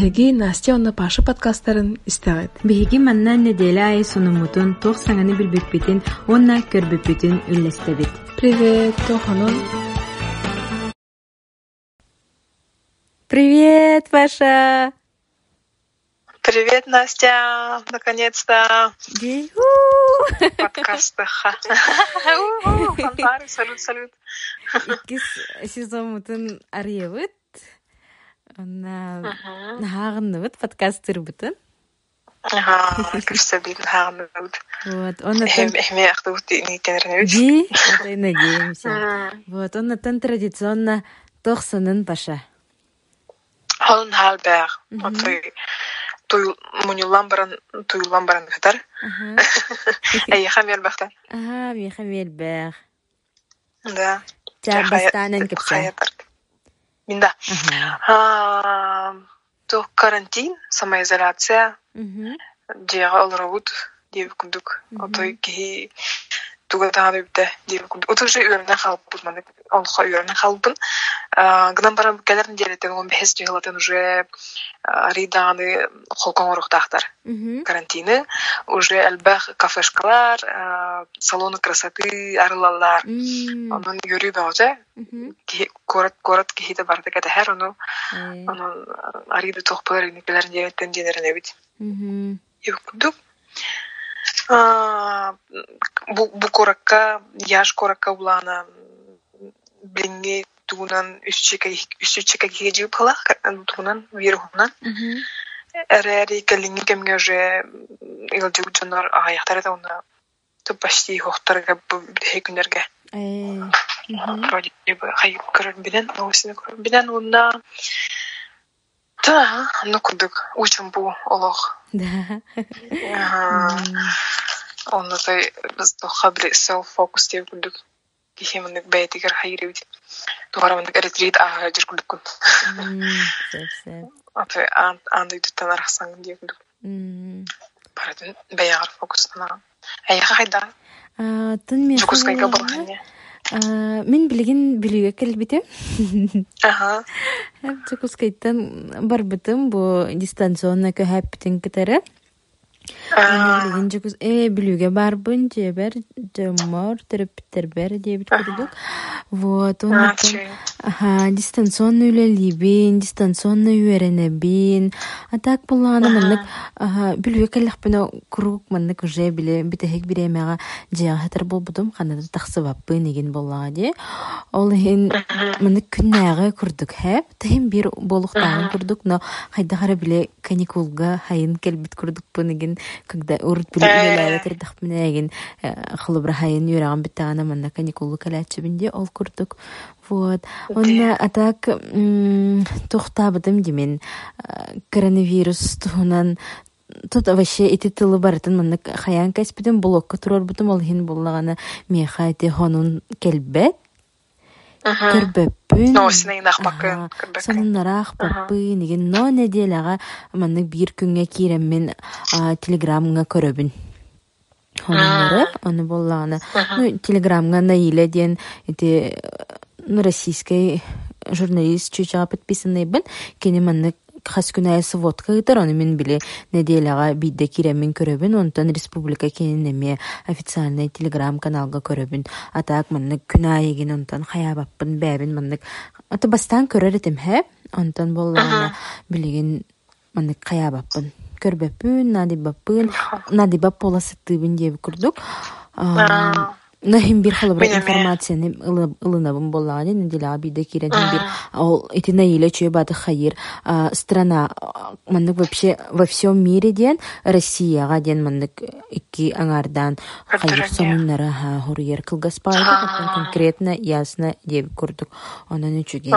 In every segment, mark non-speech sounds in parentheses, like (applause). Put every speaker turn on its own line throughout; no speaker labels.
Бэһиги Настя онна Паша подкасттарын истэҕит.
Биһиги маннан неделя ай сонумутун туох саҥаны билбиппитин уонна көрбүппитин үллэстэбит.
Привет, Тоханон.
Привет, Паша!
Привет, Настя! Наконец-то
Ди-
подкасты. Ха. (laughs) У-у, Фанфары, салют, салют.
Иккис сезонмутун арыйыбыт. Подкасттырбытын.
Ага, көрсөбүйтүн хаагыныбыт.
Вот,
Эхме.
Ди, надеемся. Тан традиционно тохсанын Паша.
Туй баран баран катар.
Ага. (laughs)
Да.
Кепсе.
Хаятар. Минда.
Ага.
А, То карантин, самоизоляция,
Мгм.
жега олоробут диэбит курдук отой киһи туга таабыбыта диэбит курдук отой уже үөрүнэн халбыт маны олхо үөрүнэн халбын гынан бара келерин диэлетен он бэхэс жыгылатын уже ариданы холкоңоруктаахтар
Мгм.
карантины уже элбэх кафешкалар а, салоны красоты арылалар
М,
онун көрүү баҕача
мгм.
город город киһите барды кэтэхэр ону
Э,
онун ариды тохпалар иникелерин диэлеттен диэнеренебит
мгм.
Юкдук. А, бу бу коракка яш коракка булана блинги тугунан үсчека үсчека киге пала тугунан вирухунан
Мгм.
эрэри калинги кемге уже ил жуг жонор аяктары да уна то почти хохтарга бу хекүнерге
Э, мгм.
вроде бы хай көрөр биден новости көрөр биден унда Та ну кудук учим бу олох
Да.
Ага. Той біз тоха біле self focus деп бәйтігер хайыр еуді. Туғара мындық ретрит аға жер күлдік күн.
м, Сәп, сәп.
Атой андай дүттен арақсан деп күлдік.
М.
Баратын бәяғыр фокустан аға. Әйіға қайда?
А, Тын мен
Жүкускайға
хабарлана-
болған не?
А, Мен билигин билүүгө келбитим. (laughs)
Ага.
Жукускайттан барбытым бу дистанционно көһәппитин кытары. Билигин жукус э билүүгө барбын жебер жомор терапевттер дебит курдук. Вот,
чүй.
Ага, дистанционно үлелибин, дистанционно үйренебин. А так булланы маннык, ага, билүгө келлехпина курук маннык уже биле битехек биремега жега хатар болбудум, канада тахсыбаппын еген буллага ди. Ол хин маннык күннәгы курдук хәп, тахин бир болуктагын курдук, но хайда хара биле каникулга хайын келбит курдук пынеген, когда урут биле үлеләбе тирдахпына еген, хылыбра хайын юраган биттагана манна каникулга калячыбын ол курдук. Вот. Онна атак м, тухтабытым димен а, коронавирус туһунан Тут вообще эти тылы барытын маннык хаян каспиден блокка турар бутум ол хин буллагана меха эти хонун келбет. Көрбөппүн. Ага,
көрбөппүн.
сонуннараах баппын иген но неделяга маннык бир күнгө киреммен а, телеграмга көрөбүн. Оннары, оны боллагана. Ну, телеграмга Наиля диен эти ну, российский журналист чучага подписанный бен, кені маннык хас күнай сводка гытар, оны мен биле неделяга бидде киреммен көрөбүн, онтан республика кенен эме официальный телеграм каналга көрөбүн. А так маннык күнай еген онтан хаябаппын бәбин маннык. Аты бастан көрөр этим хэ, онтан боллагана билеген маннык хаябаппын. Көрбөппүн, надибаппын, надибап поласыттыбын деп курдук. Нахим бир халыбыр
Минеме.
информацияны ылынабын боллаганы неделя биде кирен бир ол эти наиле чуе баты хайыр а, страна а, маннык вообще во всем мире ден Россияга ден маннык икки аңардан
Көрдөрөн,
сонуннара ха хурьер кылгаспайды конкретно ясно деп курдук онан үчүге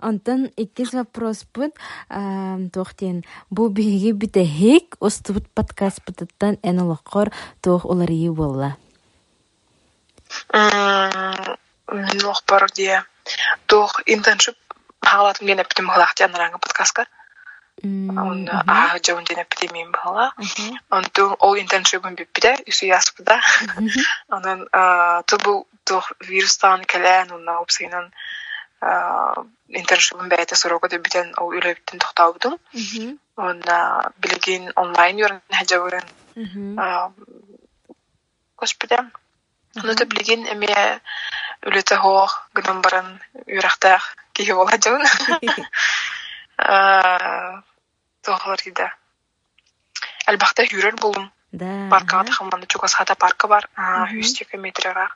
Онтон иккис вопрос бут тохтен бу биги битехик остубут подкаст бутуттан эн олоққор тох оларии болла.
Мен лохпар дие. Тох интеншип хаалатым гене битим халахти анаранга подкастка. Он а жаун дене битимин бала. Онтон ол интеншипын биппиде үсү яспыда. (laughs) Анан тубу тох вирустан келен онна опсайнан интерншипын бәйті сороға да битен ол үлөбүттен токтообудум онна билигин онлайн юрын хажабырын господи онута билигин эме үлөтө хоох гынан баран үрахтаах киһи бола жабын тоохолор киде албахта хүрөр болдум паркага тахамманда чукасхата паркы бар жүз метрага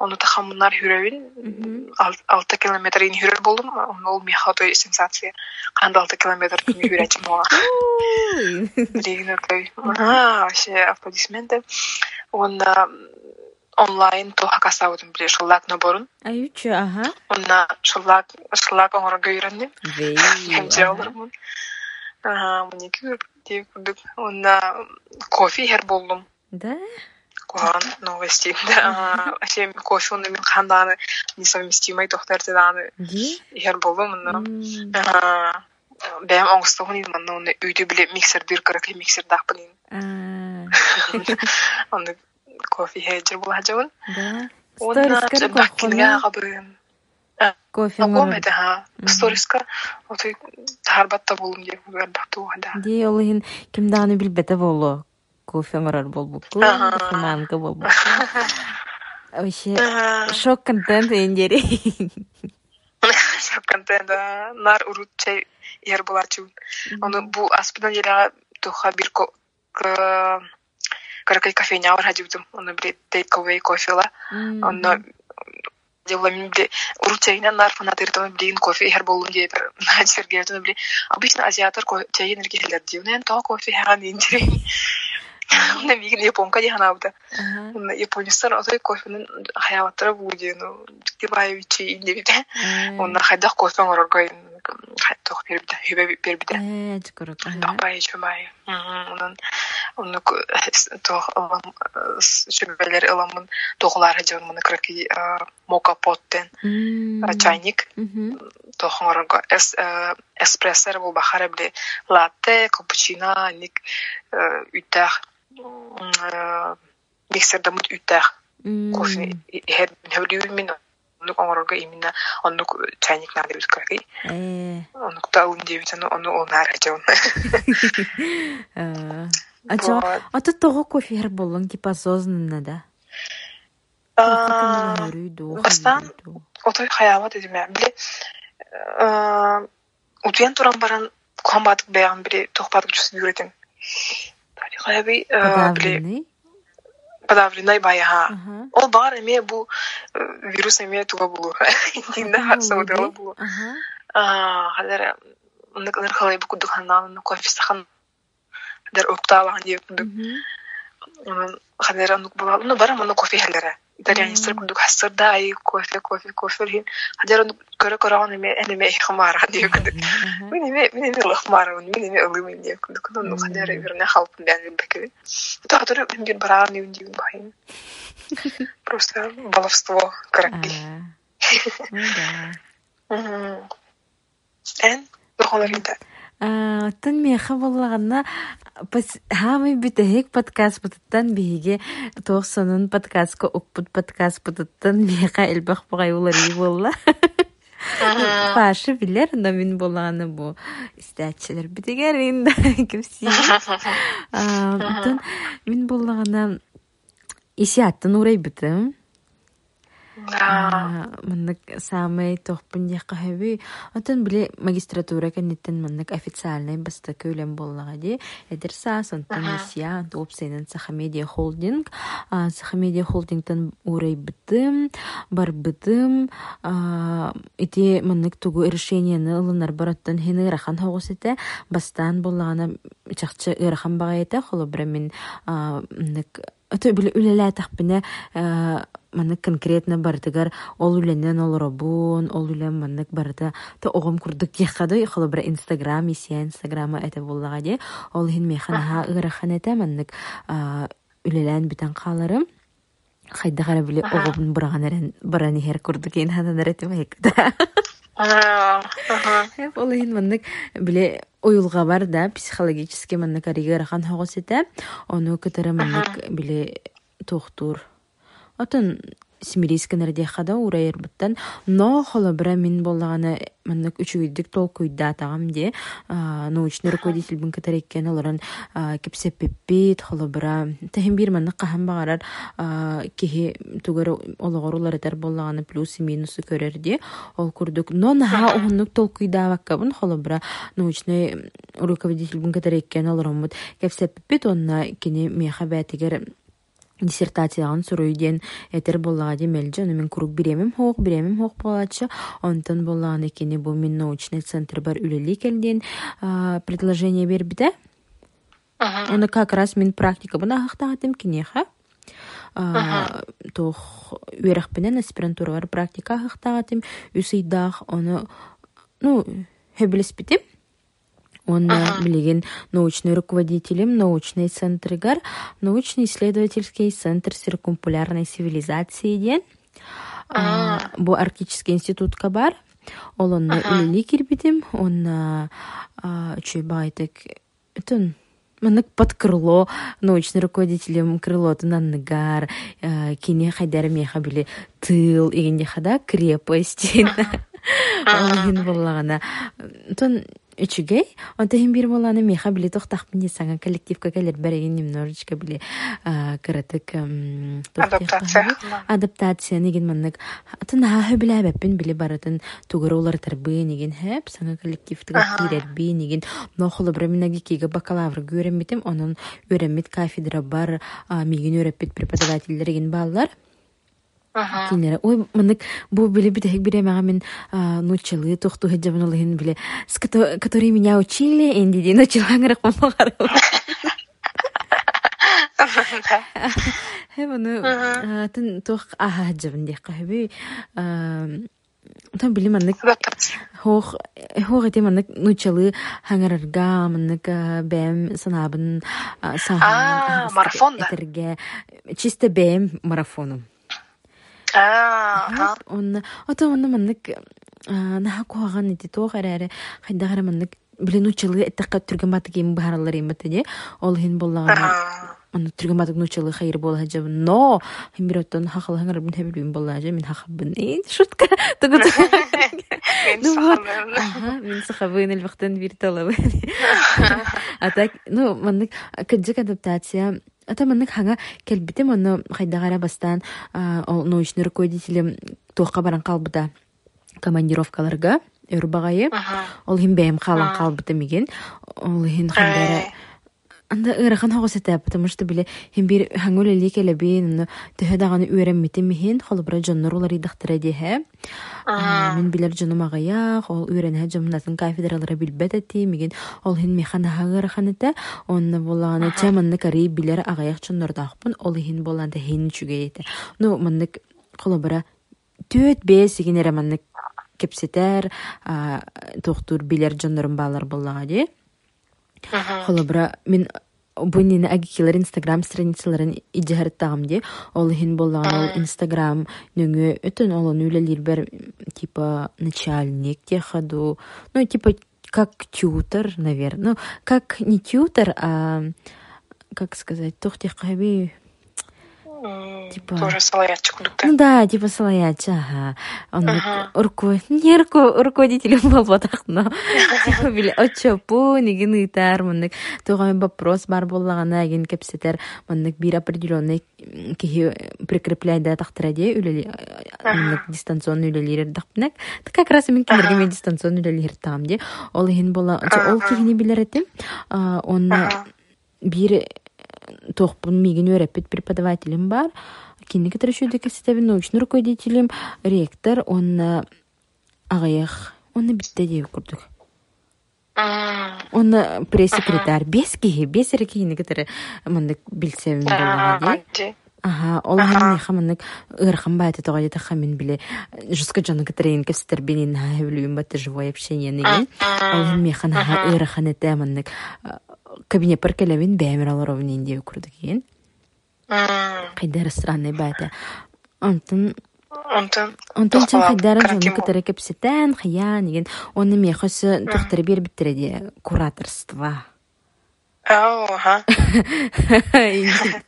Оны тахамынар хүрәвин алты километр ин хүрер болдум. Ол мехато сенсация. Кандай алты километр хүрәчим оға. Регина кой. А, вообще аплодисменты. Он онлайн то хакасаудым биле шыллак наборун.
Аютчу, ага.
Онна шыллак шыллак оңорга үйрәндим. Hem жалырмын. Ага, мне күр деп күрдүк. Онна кофе хер болдум.
Да?
Куан новости. (laughs) Да, вообще кофе мен канданы несовместимый доктор даны. Хер болдум мына. Бәм оңстығын ин мына оны үйде біле миксер бир керек миксер дақ білейін. (laughs) Оны кофе хеджер бұл хажабын.
Да.
Оны баккинге ағабын.
Кофе
Агом да ха. Сториска. Отой тарбатта болдум деп бакту да.
Ди олын кимданы билбете болу. Кофе аңарар болбукку манка болбукку (laughs) вообще шок контент эндери (laughs)
шок контент нар урут чай ер булачу оны бу аспыдан жерага туха бир каракай кофейня бар хажибдым оны бир тейк away кофела оны делала мен били уручайынан нар фанатыртын билин кофе хер болун деп (laughs) начергертен били обычно азиатор чайын эргелер дивнен то кофе хаган индирин Уна мигин японка диханабыда. Уна японистар отой кофенин хаябаттара будину. Тибаевичи индебиде. Уна хайдах кофе ороргой тох бербиде.
Э, жукуру.
Бай чумай. Унан уну тох алам шүбелер ыламын тоглар жон муну краки мока поттен чайник тох орорго эспрессер бул бахара биле латте капучино ник үтах миксерда мут үтэх кофе. Хер хевлиүл мин онук оңорорго именно онук чайник надо бит каки онук та ун дебит ону ону онар ажон
Ача, а ты того кофе хер болон типа осознанно, да?
Бастан отой хаябы дедим я биле утуян туран баран комбатык бэягын биле тохпатык чусуп үйрөтем Хаби биле подавленный баяха. Ол бар эме бу вирус эме туга булу. (laughs) Инде саудала булу. Аа, хадара ундак нэр халай бу кудук ханан кофе сахан. Хадара уктала дип кудук. Хадара нук була. Ну бара мана кофе Халара. итальянецтер кудук хасырда ай кофе кофе кофе хин. Хадара нук көрө көрө аны эме эме хмара дип кудук. Мен эме мен эме лахмара, мен эме ылым дип кудук. Ну хадара верне халпын бен бекеби. Тадыр мен бир барар не дип бахин. Просто баловство караки. (laughs) Эн дохоларында.
Оттон меха боллаганна хамы бүтэхик подкаст бутуттан биһиге тоох сонун подкастка укпут подкаст бутуттан меха элбах бугай улари болла. Пашы билер, но мин боланы бу истәчелер битегерин да (laughs) кепси. Оттон мин боллагана иси аттын урай битим. Маннык самый тохпун диэхка хэби отон биле магистратура кэнниттен маннык официальный баста көлем боллага ди эдер саас онтон исия опсенен саха медиа холдинг. Саха медиа холдингтан урай бытым бар бытым. Ити маннык тугу решениені ылынар бараттан хини ырахан хогус эте бастан боллагана чакчы ырахан багайта холобра мен маннык ото биле үлеләтәхпине маннык конкретно бартыгар ол үленнен олоробун ол үлен маннык барыта то огом курдук яхады холобра инстаграм исия инстаграма эте буллага де ол хин механаха ырахан эте маннык үлелән битен каларым хайда хара биле огобун бураган эрен барани хер курдук ин ханан эретим хекда Хеп (laughs) ол хин маннык биле уюлга бар да психологически маннык арига ырахан хогос эте ону кытары маннык биле тухтур Отон Смирийсканар диэхада урайырбыттан но холобра мин боллагана маннык үчүгүддик толкуйда тагам де научный руководитель бин катареккен олоран кепсеппиппит холобра тахин бир маннык кахан багарар кихи тугар ологоруларытар боллаганы плюс и минусы көрөр де ол курдук. Но наха ухуннук толкуйдаабаккабын холобра научный руководитель бин катареккен олороммут. Кепсеппиппит онна кини меха бәтигер диссертациягын суруй диэн этер боллага демелже ону мен курук биремим хоох биремим хоох болачы онтон боллаган экени бу мин научный центр бар үлели келден предложение бербите ону как раз мен практика буна ахтаатым кинеха тох үерахпенен аспирантуралар практика ахтаатым үсыйдаах ону ну хөбүлеспитим Он ага. билеген научный руководителем научный центрыгар научный исследовательский центр циркумполярной цивилизации ден бу арктический институтка бар ол онна үлели кирбитим онна чүй байтык тун Манык под крыло научный руководителем крыло тынанныгар кине хайдар меха биле тыл игенде хада крепость (laughs) Олгин боллагана тон үчүгэй онта хин бир боланы меха биле тохтахпын саңа коллективка келер береген немножечко биле кыратык
адаптация
адаптация неген маннык атын хаһы билэбэппин биле баратын тугары олар тарбы неген хэп саңа коллективтыга кирерби неген нохолу бреминаги киге бакалавр көрөммитим онун өреммит кафедра бар миген өреппит преподавательдер еген баалар кинере ой манык бу биле бит хек биремага мен нучылы тохту хеджабын олын биле которые меня учили энди ди нучылаңырак мамагар хебуну тын тох аха хеджабын дек кахби Тан биле маннык. Хох хох эте маннык нучалы хаңарарга маннык бэм санабын сахан
марафон да.
чисто бэм марафону онна ото онна маннык наха куаган ити туох эрээре хайдагара билен учылы түрген батык де ол хин боллаган онна түрген батык нучылы хайыр бола жаб но хин бир оттон хахал хаңар бин болла мен хахабын шутка тугут мен сахабын бир талабы а так ну кыджык адаптация Ата маннык хаңа келбитим онно хайдагара бастан ол научный руководителем туохка баран калбыта командировкаларга өрбагайы ол хин бэм халан калбыта миген ол хин хайдара анда ырахан хогосете потому что биле хин бир хаңул эли келебин төһө даганы үөрэммитим михин холобра жоннор улар идахтыра диһэ мен билер жоном агаях ол үөрэнэ жомнатын кафедралара билбет эти миген ол хин механа хагыраханыта онна болаганы че манны кари билер агаях жоннордаахпын ол хин боланда хин чүгейте ну маннык холобра төт бес игинере маннык кепсетер тохтур билер жоннорун баалар боллага холобра мен бунин агикилер инстаграм страницаларын идеһартагым ди. Ол хин боллаган ол инстаграм нөңө өтөн олон үлелир бер типа начальник техаду ну типа как тьютер наверное ну как не тьютер а как сказать тохтех кайби
типа тоже салаячы кудукта
ну да типа салаячы ага. Он руко (laughs) не руко руководителем (laughs) болбатак но (laughs) типа биле очопу нигин ыйтар мындык туган вопрос бар боллагана эгин кепсетер мындык бир определенный кихи прикрепляй да тахтыра де үлели дистанционный үлелер дакпнак как раз мен кинерге мен дистанционный үлелер таам де. Ол хин бола ол кихини билер этим он бир тохпун мигин өреппит преподавателим бар кинники тырышуды кесетебин научный руководителим ректор онна агаях онна битте деп курдук. Оны пресс-секретарь бес киһи, бес эре киһини кетере мындык билсебин. Ди. Ага, ол хам хамынык ырхан байты тога дете хамин биле жуска жаны кетерин кепстер бинин ха хевлюм бат живое общение неге. Ол механ ха ырхан эте мындык кабине паркелевин бэмер аларовнин дип курдук ген.
Мм.
Кайда ресторанный байты. Антын
Онтон.
Онтон чын
карантин
жоны кытары кепсетен, хаян, деген, оны мехосы тухтары бер биттереди кураторство.
Ау, ха. Хайдай. (laughs)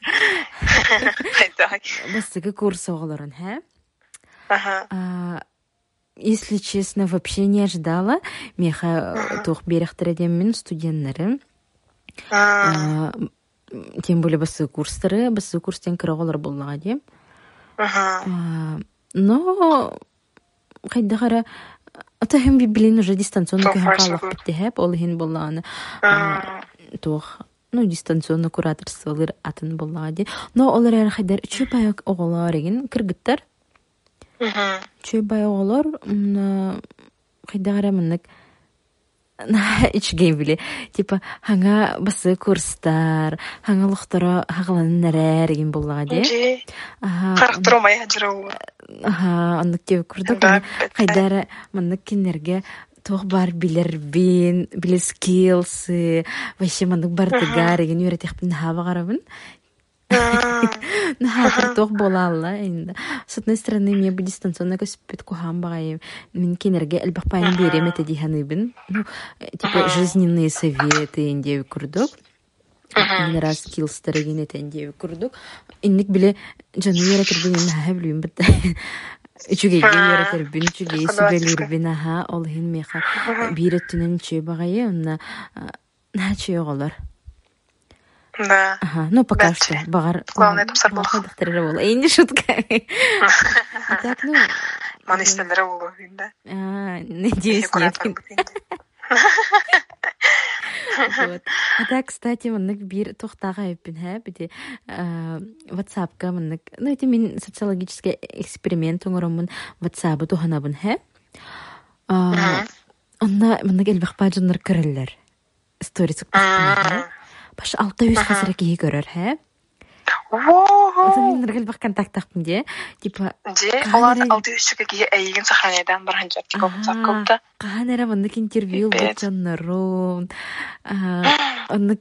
Басыгы курс?
Аха.
А, Если честно, вообще не ожидала. Меха тух берехтередем мен студенттері.
М.
А, Тем более басы курстары, басы курстен кыраголар боллага дем.
Аха.
А, Но кайда кара Ата хем библин уже дистанционно битти хэп ол хин боллааны.
М.
туох ну дистанционно кураторстволыр атын боллади но олар эр хайдар үчү бай оголор эгин кыргыттар үчү бай оголор хайдагара мыннык ичген биле типа хаңа басы курстар хаңа лухтара хагаланын эгин боллади
Ди.
аха
Характер омай хаджырау.
аха аннык тебе курдук хайдара мыннык кинерге туох бар билер бин биле скиллсы вообще мындык бартыгар эгин үйрөтехпин хабагарабын тох бола алла инде. С одной стороны, мне бы дистанционно көспүт кухам багайым. Мен кенерге элбах пайын берем это диханыбын. Ну, э, типа, жизненные советы инде курдук. Мен раз скиллстар еген это инде курдук. Инник биле жаны яратыр бин наха билим бит. Үчүгейге (laughs) яратыр бин, үчүгей сибелир бин аха, ол хин меха биреттүнен чүй багайы, онна на чүй оголор.
Да.
Ага, ну пока
Да,
что.
чё.
Багар.
Главное, это было.
было. И не шутка. (laughs) Так, ну,
Маны истелері болу да.
а, надеюсь, нет. (laughs) Вот. А так, кстати, мынык бир тухтага өппін, хә, биде WhatsApp-ка мынык, ну, это мен социологический эксперимент оңоромын WhatsApp-ы туханабын. А, Онна мынык элбах бажыныр көрөллөр. Сторис үкпәстен, Баш алта yüz хасыра киһи көрөр. Ото мен контактахпын де. Типа, Кайры-
олар алты үчүгө кие бір ханжар типа WhatsApp кылды.
Каханера мындык интервью
Эпет.
бачаннарун. Оннык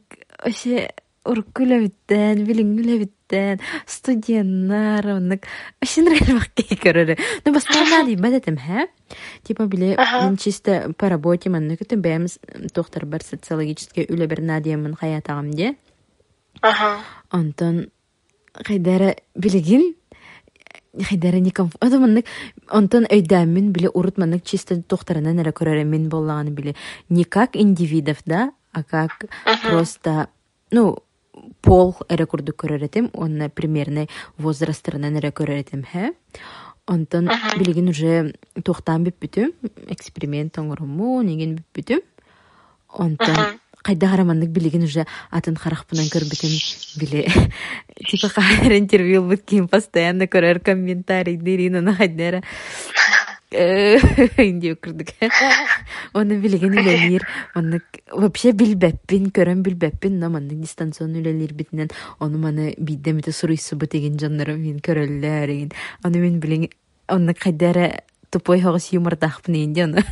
оше уркула биттен, билингула биттен, студенттар, оннык оше ныргал бакки көрөрө. Ну бастана ди бадатым, хэ? Типа биле мен чисто по работе манны күтүм бәміз доктор бар социологический үле бер надиямын хаятагым де. Онтон хайдара билигин хайдара. Это маннык онтон өйдәмин биле урут маннык чисто тохтарынан эре көрөрө мен боллаганы биле не как индивидов, да, а как просто ну пол эре курду көрөрөтем, он примерный возрастырынан эре хэ? Онтон билигин уже тохтан бип бүтүм, эксперимент оңоруму, неген бип бүтүм. Онтон кайда хараманнык билигин уже атын харахпынан көрбүтүм биле. Типа хайр интервью бүткин постоянно көрөр комментарий дерина на хайдера инде курдук оны билеген үлелир оны вообще билбеппин көрөн билбеппин но маны дистанционно үлелир битинен оны маны биддемите суруйсубу деген жаннары мен көрөллөр еген оны мен билен оны кайдара тупой хогус юмор дахпын инде (laughs) оны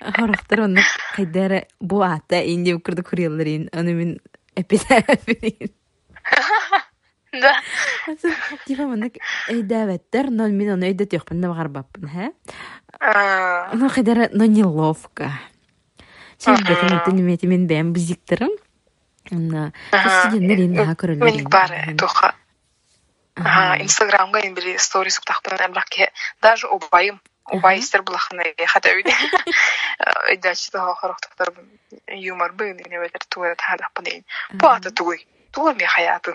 хорохтар оны кайдара бу ата инде курду курьялларын оны мен эпидемия (laughs)
Да.
Типа мынык өйдәбәттер, но мен оны өйдә төхпен дә?
А,
Ну хәдәр, но неловко. Сен мен мен бәм бизиктерим. Инде көрәләр.
Миник бар туха. Ага, Инстаграмга ин сторис тахтан эмлаке. Даже убайым. Убай истер булахны хата үйде. Өйдәчи та характар юмор. Бу ата туй. Ми хаятын.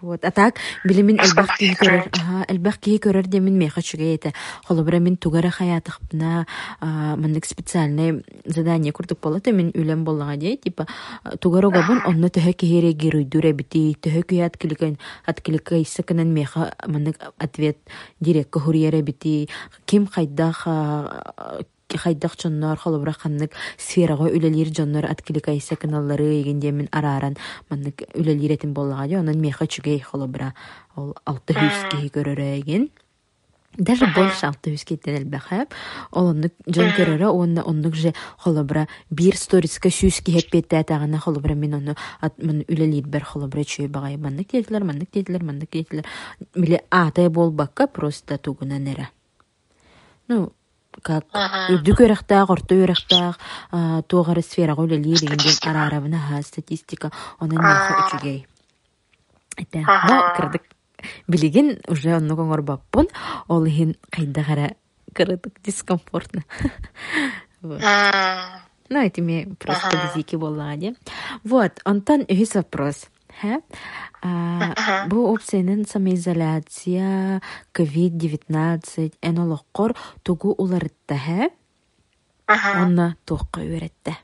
Вот. А так, билимин элбах киһи көрөр. Ага, элбах киһи көрөр демин меха чугейте. Холобра мин тугара хаятахпна, маннык специальное задание курдук болот, мен үлем боллага дей, типа, тугара габын, онно төһө киһире гируйдуре бити, төһө киһи аткиликен, аткиликайса кынан меха маннык ответ дирекка хуриере бити, ким хайдах хайдах чоннор холобра ханнык сферага үлелир жоннор аткиликайса каналлары егенде мен араран маннык үлелир этин боллага дей, онон меха чугей холобра ол алты хүс киһи көрөрөйген. Даже больше алты киттен элбэхэп. Ол оннук жон көрөрө, онна оннук же холобра бир сториска сүс киһеп беттәтагана холобра мен онну ат мен үлелир бер холобра чүй багай маннык тетилер, маннык тетилер, маннык тетилер. Миле атай болбакка просто тугуна нере. Ну, как үрдү көрөхтаах, орто өрөхтаах, туогары дегенден араарабына ха статистика онан меха үчүгей. Это, но кырдык билигин уже онну коңор баппун, ол хин кайдагара кырдык дискомфортно. (laughs) Ну, это мне просто бизики боллага де. Вот, онтан үһүс вопрос. А, Бу опциянын самоизоляция, COVID-19, эн олоққор тугу уларытта,
мгм.
Онна туққа үйретті.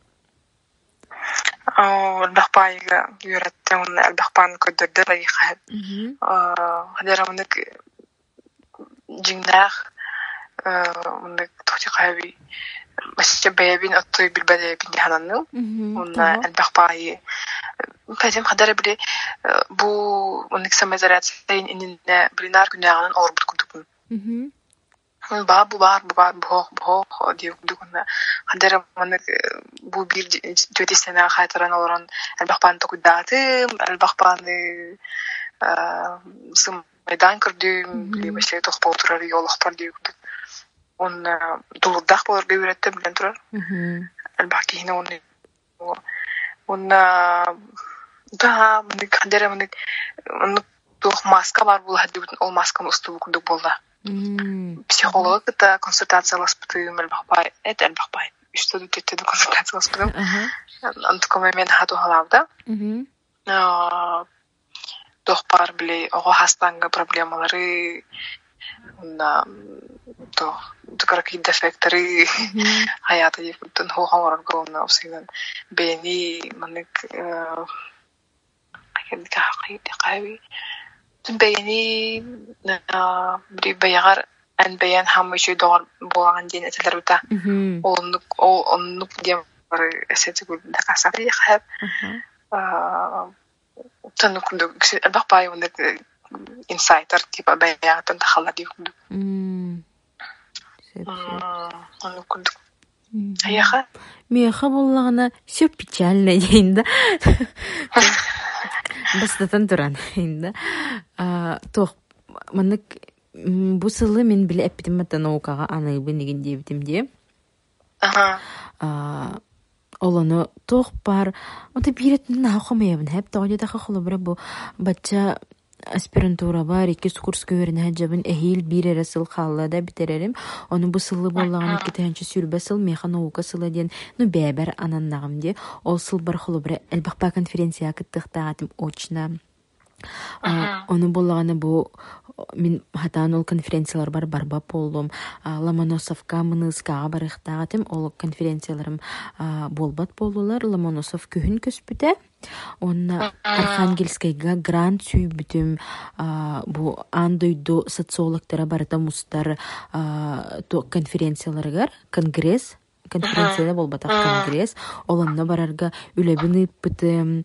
Оо, элбахпайга үйрәттем, уны элбахпан көдөрдө лайыха. Хадера мынык кайби. Басча бәябин оттой билбәдәбин дихананны. Уна элбахпайы. Пәдем хадера биле бу мынык самоизоляция ининне билинар күнәгәнен орбут кудукун. Ба бу бар бу бар бу бу дип кудукун. Хадера мынык бу бир дөти сена хатыран олорон элбахпан токудатым, элбахпан сым майдан кырдым, биле башы тохпол турар йолох бар дип кудук. Он дулудах боларга үйрәтте билен турар. Элбах кийине он он да мынык хадера мынык мынык тух маска бар бул хадибин ол масканы устубу кудук болда. Психолог это консультация ласпытым элбахпай, это элбахпай. Üstü tüttü консультация ласпытым. Антыкоме мен хату халавда. Тохпар биле ого хастанга проблемалары на то какие дефекторы hayata yıkıntın ho hamar gona usinan beni manik akan kahqi qawi tun beni na bri bayagar an bayan ham şu doğar boğan diye neteler uta onluk o onluk diye var eseti gül de kasabı yıkıp tanık kundu bak tipa bayatın tahala diye kundu onu kundu Аяха?
Меха боллагана все печально дейін да. Бастатан туран дейін да. Тоқ, маннык бу сылы мен биле эппитим мата наукага анайбы деген дебитим де. Олону тоқ бар. Ота бирет наухамаябын. Хеп тоғыда тақа холобра бу бача аспирантура бар, iki курс көверіне жабын әхил бир әрі сыл қаллада битерерим. Оны бу сылы боллаған iki тәнчі сүрбә сыл меха наука сылы ден, ну бәбәр ананнағым де. Ол сыл бар холобра әлбақпа конференция кыттықтағатым очна. Оны боллағаны бу мен хатан ол конференциялар бар барба болдум. Ломоносовка мыныскаға барықтағатым ол конференцияларым болбат болулар. Ломоносов күхін көспүтә. Онна Архангельскайга грант сүйбүтүм бу андойду социологтара барыта мустар то конференцияларыгар конгресс конференцияда болбатак конгресс. Олонно барарга үлебин ыппытым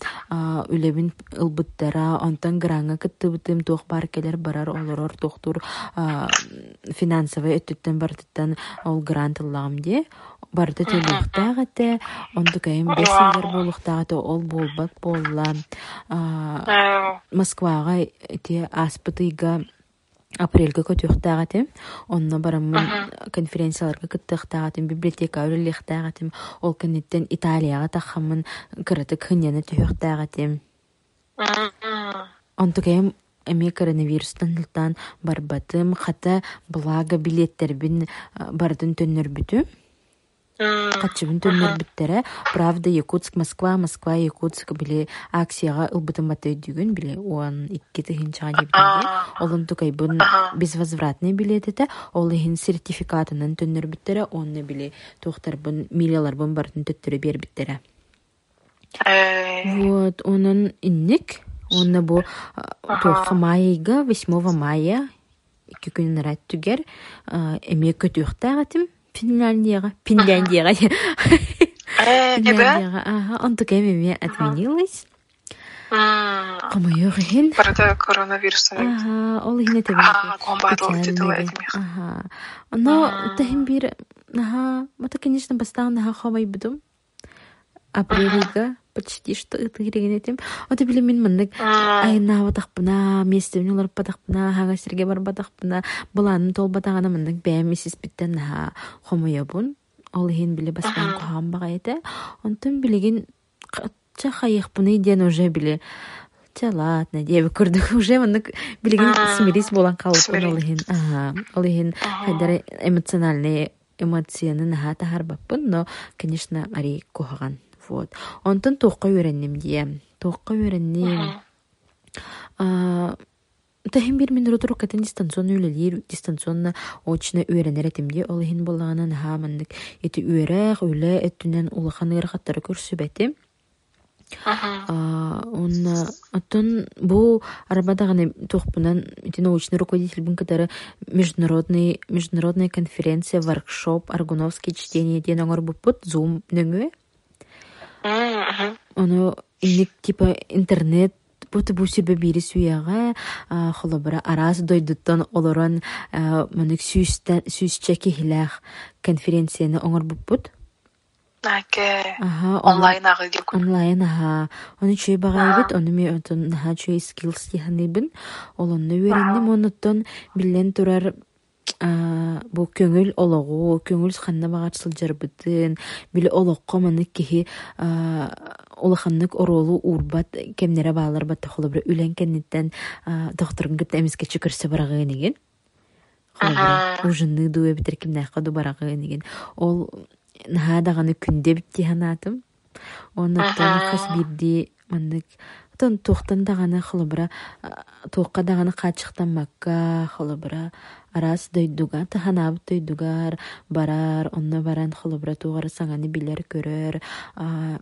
үлебин ылбыттара онтан гранга кыттыбытым туох бар келер барар олорор тохтур финансовый өттүттен бартыттан ол грант ыллагам де барда төлөктаагате ондукайым бесилер болуктаагате ол болбат болла москвага те аспытыйга апрельга көтүөхтаагатым онно бараммын конференцияларга кыттыахтаагатым библиотека үлелиэхтаагатым ол кенниттен италияга таххаммын кырытык хыньяны түһүөхтаагатым онтукайым эми коронавирустан ылтан барбатым хата блага билеттербин бардын төннөрбүтүм.
М,
качыбын төннөрбүттере правда якутск москва. Москва якутск биле акцияга ылбытын батыйдүгүн биле уан икки тыгынчага дебитинге
Аа.
олон тукайбын безвозвратный билетете ол ихин сертификатынан төннөрбүттере онны биле тухтарбын милияларбын бартын төттөрө бербиттере
э,
Вот, онун инник, онна бу туохха майга, 8 мая, iki күн рат түгер, эме көтүөхтаагатым, Финляндияга, Финляндияга,
э, небе?
Финляндияга, ага, онтук эме отменилась.
М,
Комойох ихин.
Барата коронавирустан.
Ага, ол ихин эте
Аа, комбатол титул этмих.
Ага. Но тахим бир, ага, это, конечно, бастан ага хавай будум. Апрелига Почти что ытыгиреген этим. Ота биле мин мындык айна батакпына, местемни олар батакпына, хага серге бар батакпына, буланын тол батагана мындык бәм мисис биттен ха хомоябун. Ол ихин биле бастан кухан бага эте. Онтон билеген кача хайыхпыны ден уже биле Ча ладно, деби көрдүк уже мындык билеген смирис болан калып
Смирись.
ол. Ага, ол ихин хайдара эмоциональный эмоцияны наха тахарбаппын, но, конечно, ари кухаган. Вот. Онтон туққа үйреннем дие. Туққа үйреннем. А, Тахин бир мин ротуру катын дистанционно үлелир, дистанционно очно үйренер этимде, ол хин болағанын хаманнык эти үйрәк, үле, эттүнен улахан ырхаттары көрсүбәти. А, Он оттон бу арбадаганы тухпунан ити научный руководитель бун катары международный международная конференция воркшоп аргуновский чтение ден оңор буппут зум нөңү Оно инник типа интернет бут бу сирбе бири суяга холобра арас дойдуттан олорон манык сүүстен сүүсче кихилах конференцияны
Наке.
Ага,
Онлайн ағы деп
онлайн аха оны чүй багайбыт оны ми отон наха чүй skills яханыбын ол онны үйренним оноттон билен турар а, бу көңүл ологу көңүл ханна багар сылжарбытын биле олокко манык кихи а, олоханнык оролу урбат кемнере баалар батта холобра үлен кенниттен докторун гыт эмиске чүкөрсө барагыниген холобра ужынны дуэ битер кимнээхка ду барагыниген ол наха даганы күнде битти ханаатым. Онуттан хас бирди мандык тон туохтан даганы холобра туокка даганы качыктан макка холобра арас дойдуга таханаабыт дойдугар барар онно баран холобра тугара саҥаны билер көрөр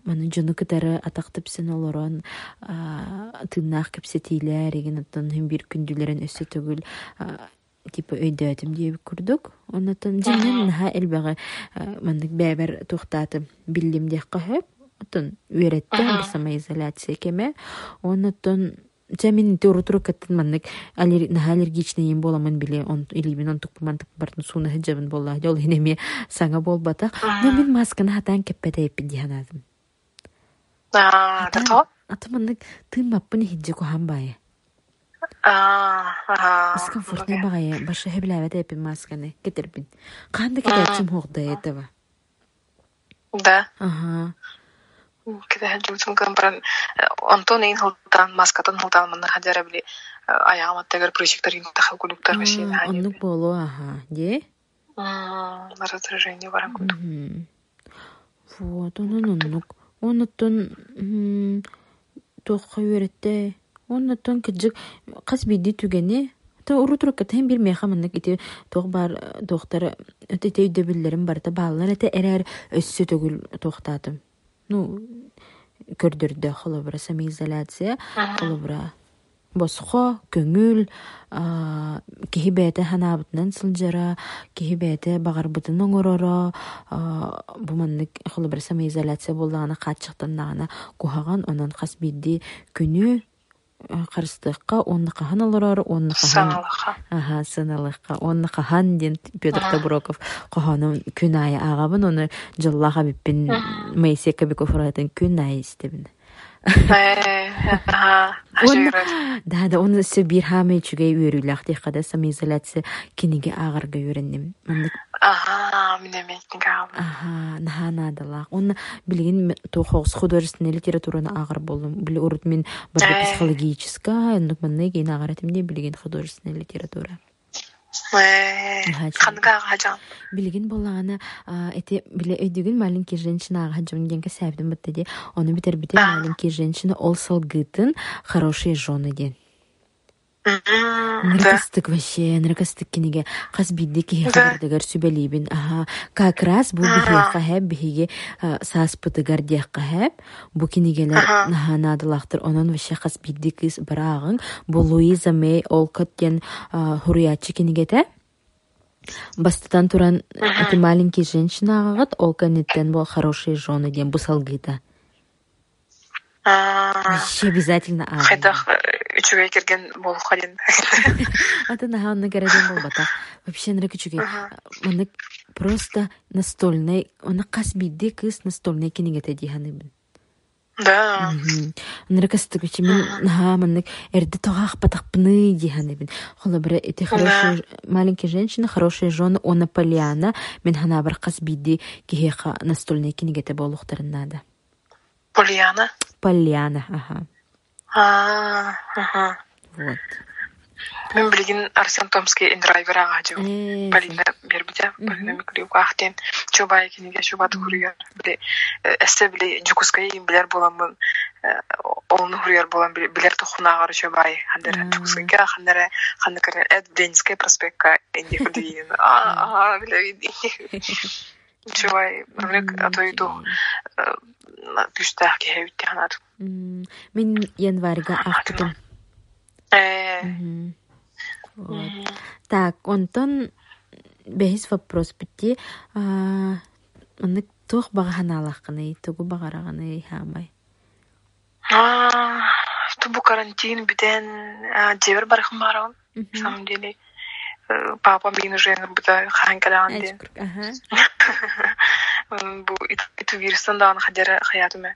маны дьону кытары атактыпсен олорон а, тыыннаах кепсетиилер иген оттон бир күндүлерин өссө түгүл типа өйдөөтүм диэби курдук оннотон жинен наха элбэҕи мандык бэбэр тухтааты биллим диэхха хөп. Отон үөретте бир самоизоляция кеме оннотон Жамин туру туру каттын маннык аллер- наха аллергичный им боламын биле он илибин он тукпу мантык бартын суна хыджабын болла ол хинеме саңа болбатах но мен масканы хатан кеппетейппин диханадым
Аа, тато?
аты маннык тыынмаппын хиджи кухан
ага.
дискомфортный багая башы хэблявет эпин масканы кетербин канда кетерчим хоғда этого
Да.
ага
Кеде хәҗүтен гамбран Антон ин хылтан маскатын хылтан мына хаҗара били аяғыма тәгәр прыщиктар ин тахыл кулуктар вәсин
М, оннук болу ага де
раздражение баран.
Мгм. Вот, онун оннук. Онуттан тоққа үйретте. Онуттан кыджык қас биди түгені. Та уру турукка тем бир меха маннык ити тоқ бар тоқтар өте те үйдө биллерим барта баалар эте эрер өссө төгүл тоқтатым. Ну көрдөрдө холобра самоизоляция холобра босхо көңүл киһи бээтэ ханаабытынан сылдьара киһи бээтэ багарбытын оҥороро а, бу маннык холобра самоизоляция боллагана хааччыктаннагана кухаган онон хас бидди күнү карыстыакка оннакахан олорор оннакахан
Саналаха.
Ага, сыналыкка. Онны кахан ден Петр Табуроков коханын күн айы агабын оны жыллаға биппин Моисей Кобяков уратын күн айы истебин. Да да оны сө бир хамы чүгей үйрүләх дихада самоизоляция киниге агарга үйренним.
Ага,
Ага, наха надалах. Он билген тохогс художественная литератураны агар болдум. Били урут мен
Э.
психологическая, но манны ген агаратым не билген художественная литература.
Ханга хажан.
билигин боллаана эти биле өйдүгүн маленький женщина ага жон денька сәбдин бытты ди оны битер битер маленький женщина ол салгытын хорошие жены ден. Ныркастык вообще, ныркастык кинеге кас бидди кихе
Да.
хабардыгар сүбелибин. Ага, как раз бу
Ага.
бихе хэб бихиге сааспытыгар диэхка хэб. Бу кинегелер
Ага.
наханадылахтыр. Онон вообще кас бидди кыз барагын. Бу Луиза Мэй Олкот ген хуриячы кинегете. Бастатан туран эти маленький женщина агат Олка неттен бол хорошие жены ден бу салгыта.
А,
Вообще обязательно агын.
Хайдах үчүгө кирген болуп калин.
Ата (laughs) на Ганна Городен был бата. Вообще на рекучуге. Маны просто настольный, она кас бидде кыз настольный кинегете диханыбын.
Да.
Нрекастык учи мен наха маннык эрде тоғақ патақпыны диханыбын. Хола бір эти хорошие маленькие женщины, хорошие жены, о Наполеона, мен хана бір кас бидде кихеха настольный кинегете болуқтарын нада.
Полиана.
Поляна, ага.
А, ага.
Вот.
Мен билген Арсен Томский индрайвер ага жо.
Э,
Полина бербите. Полина микрив ахтен. Чобай кинеге шубат хурьяр. Биле эссе биле жукускай билер боламын. Олны хурьяр болам билер тухунагар чобай. Хандер
Мм.
жукускайга хандер хандер эд Дениская проспектка инди худин. (laughs) А, а, (laughs) биле Чобай, мамлек атойду. Түштәк кеһәүтте ханат.
М, Мен январьга ахтым.
Э.
Так, онтон бехис вопрос бити. Оны тух баганалахканы, тугу багараганы хамай.
А, что бу карантин биден барам. На самом деле, э, папа мен уже буда ханкадан де. Бу иту вирустан да хадера хаятыма.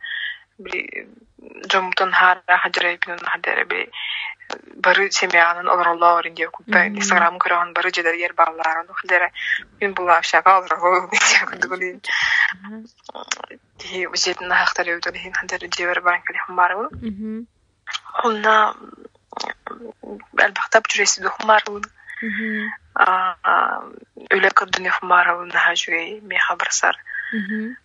Би жомтон хара хадера бин хадера би бары семьянын олорлор инде купта инстаграм көргөн бары жедер ер балларын хадера мен бул ашака олорго диye Ди үжетин хактар өтөн хин хадера жебер баран. Онна де жүрей меха барсар.
Мгм.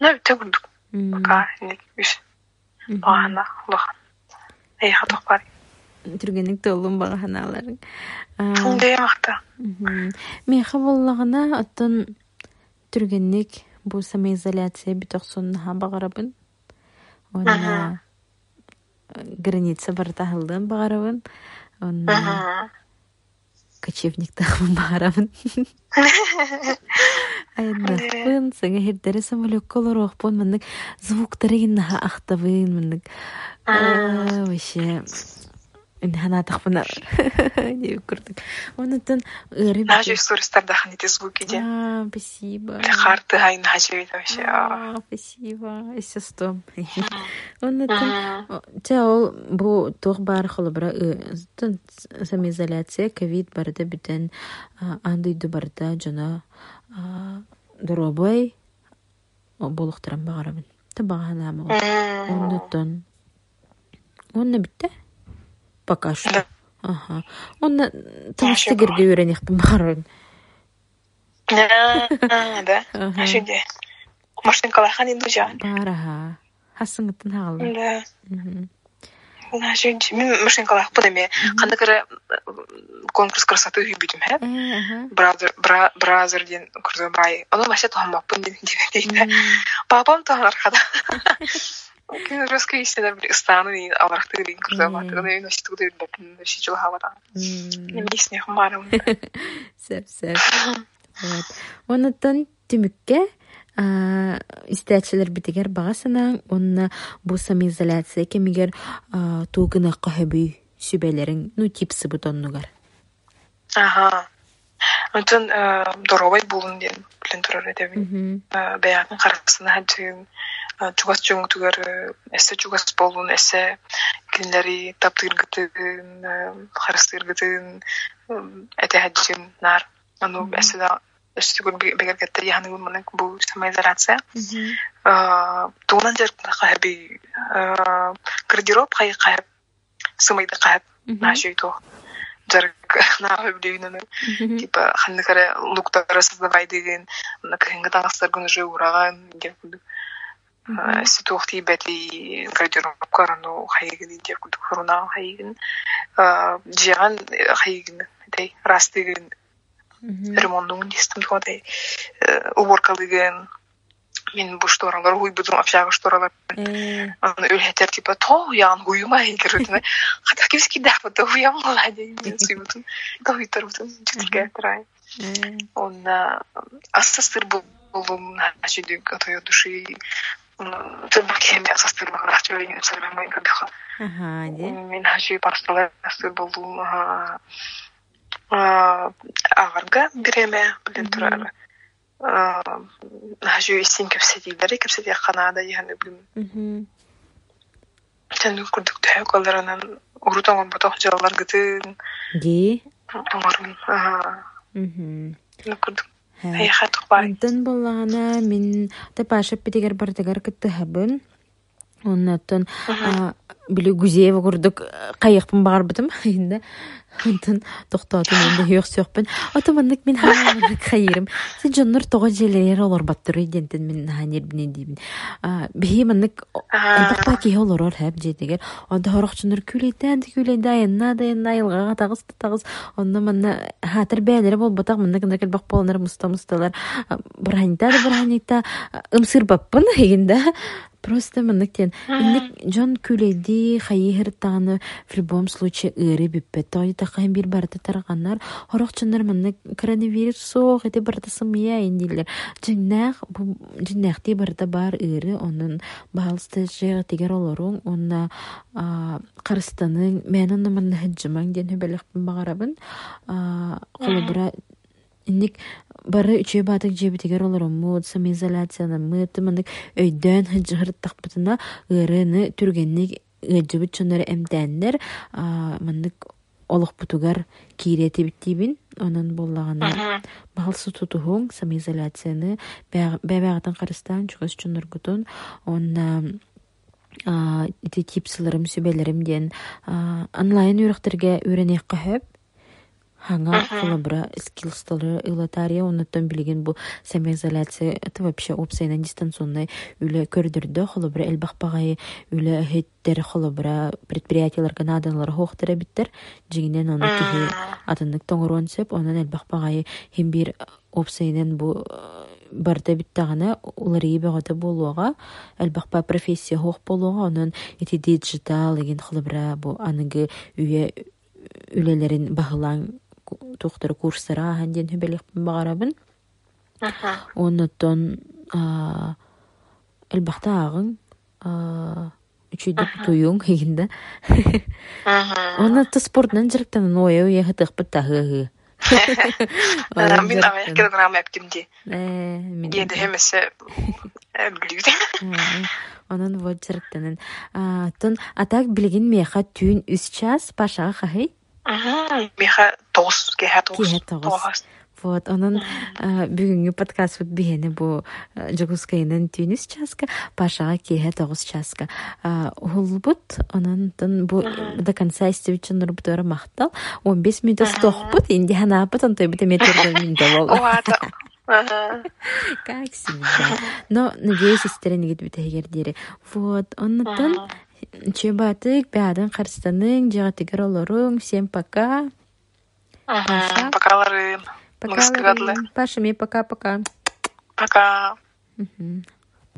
Ну, те күрдік.
М.
Пока не үш.
Мгм.
Бағана, лохан. Эйха тоқпар.
Түргенек толун баганаларын.
Ондай мақта.
Меха боллагына оттон түргенник бу самоизоляция багарабын. Онна граница багарабын. Онна кочевниктахын (laughs) багарабын. Айнахпын, саңа хердері самолетка олорохпун, маннык звуктары гиннаха ахтабын, маннык. Вообще, инханатахпына деп (laughs) көрдік. Онытын ыры
Нажу истористарда ханете звуки де.
А, спасибо.
Харты хай нажу это вообще.
А, спасибо. Эссе стом. (laughs) Онытын Те ол бу тух бар холобра тын самоизоляция ковид барда битен андыйды барда жона доробой болуктаран багарабын табаганамы оннутон онна битте пока что ага онна тыныштыгерге үйренехпин багарабын
Да.
Ага.
Нажу де. Машинкалар хан инду жан.
бараха хасыңытын хагалын
Да. Мен машинкалар бұл эме. Қандай кірі конкурс красоты үйбүйдім, хэ?
ага
Бразер, бра, бразерден көрдім бай. Оны вообще тоғамаппын дейді. Папам тоғын арқада. Құмарым.
Сәп, сәп. Вот. Онытын түмікке истәчелер битигер багасынан онна самоизоляция кемигер тугына кахабый сүбелерин ну типсы бутоннугар.
Ага. Доровай болын ден білін тұрар. Чугас чоң түгер эссе чугас болун эссе кинлери таптыргытын харыстыргытын эте хаджин нар. Ану эссе да эстигүр бегергетте яханы мана бу самоизоляция. Туунан жер хаби гардероб хай хай сымайды хай
Мгм.
наши то жарык нахы билигинен типа ханныкаре луктары создавай деген кыһынга таңастаргын уже ураган деп курдук ситуох тиибэти гардеробкарану хайыгын деп курдук хурунаан хайыгын жиаган хайыгын этэй растыгын ремонтугун дистим тугадай уборкалыгын мен бу шторалар уйбудум общага шторалар аны өлһетер типа то ян уюма илгерүтүн хата кибски дахпа то уям молодец мен суйбутун гавитарбутун читилге трай онна ассастыр болум начидик атоя души Тэлбэк хэмээ асастыр баграх чөлөйн өсөрмөн мой кабиха.
Ага, де.
Мен хажи парсталар астыр болум агарга биреме билен турар. Хажи исин кепсетилер, кепсети канада яны билим. Тэн күрдүк тә колларынан урутан батак жаллар гытын.
Ди.
Тоңорун. Ага.
Мгм.
Күрдүк. Аяха тухбай.
Онтон боллаана мин та пашап битигер бартыгар кыттыхабын. Оннаттан били гузеева курдук кайыкпын багарбытым (laughs) инде. Онтон токтоотун инде хуйок сөкпүн. Отоманнык мин хааманнык хайырым. Сен жоннор тога желер олор баттыры дентен мин ханер бине дибин. Бихи маннык Элбақпа ки олорор хэп жетигер. Онда хорохчунар күлейтен күлейн дайынна дайынна айылгаға тагыс тагыс. Онда манна хатыр бәлері бол батақ манна кында келбақ боланар мұста мұсталар. Бұрханита да бұрханита ымсыр баппын (laughs) егінде. Просто маннык тен. Инник жон күлейди хайыхыр тағаны в любом случае ыры биппет. Той тақайын бир барыты тарғанар. Хорохчунар маннык коронавирус соқ эти барыты сымия индилер. Жиннах бу жиннах ти барыта бар ыры онун баалысты жега тигер олоруң онна карыстаның мен онна манна хыджымаң ден хөбелехпин багарабын холобура инник бары үчөө батык жебитигер олороммут самоизоляцияны мыты мынык өйдөн хыджыхырыттакпытына ырыны түргенник ыджыбыт чоннары эмтәннер мынык олохпутугар биттибин онон боллагана. Балсы тутуһуң самоизоляцияны бәбәгатан карыстан чугас чонноргутун онна ити типсыларым сүбелерим диэн онлайн үрөхтерге үйренек каһөп хаңа холобра скиллстары ылатария онуттан билеген бу самоизоляция это вообще опсайна дистанционный үле көрдүрдө холобра элбахпагай үле хеттер холобра предприятиялар канадалар хоохтара биттер. Жигинен ону кихи атындык тоңорон сеп онан элбахпагай хим бир опсайнен бу барда биттагана уларии бөгөтө болуога элбахпа профессия хоох болуога онон ити диджитал еген холобра бу аныгы үйе үлелерин баһылаан тухтары курстара ахан диэн хүбэлихпин багарабын оннотон элбахта агың үчүйдүк туюң егинде оннотто спортнан жырыктанын оя уя хытыхпыт тахыгы
Мин Америкадан рамап кимди. Еди хемесе билүүт.
Онон вот жырыктанын. Тон атак билген меха түйүн үс час пашага хахый.
Меха
тоҕус. Вот, онон бүгүнгү подкаст биһени бу жогускайынан түйүнүс часка, бу до конца мактал. 15 минута стохпут, инди ханаапыт, онтой бите метрден (laughs) минута бол. Как всегда. Но, надеюсь. Вот, Чебатык, бәдін қарстаның, жағатыгер олорың, всем пока.
Паша. Покаларын.
Пока. Мне пока-пока.
Пока.
Мгм.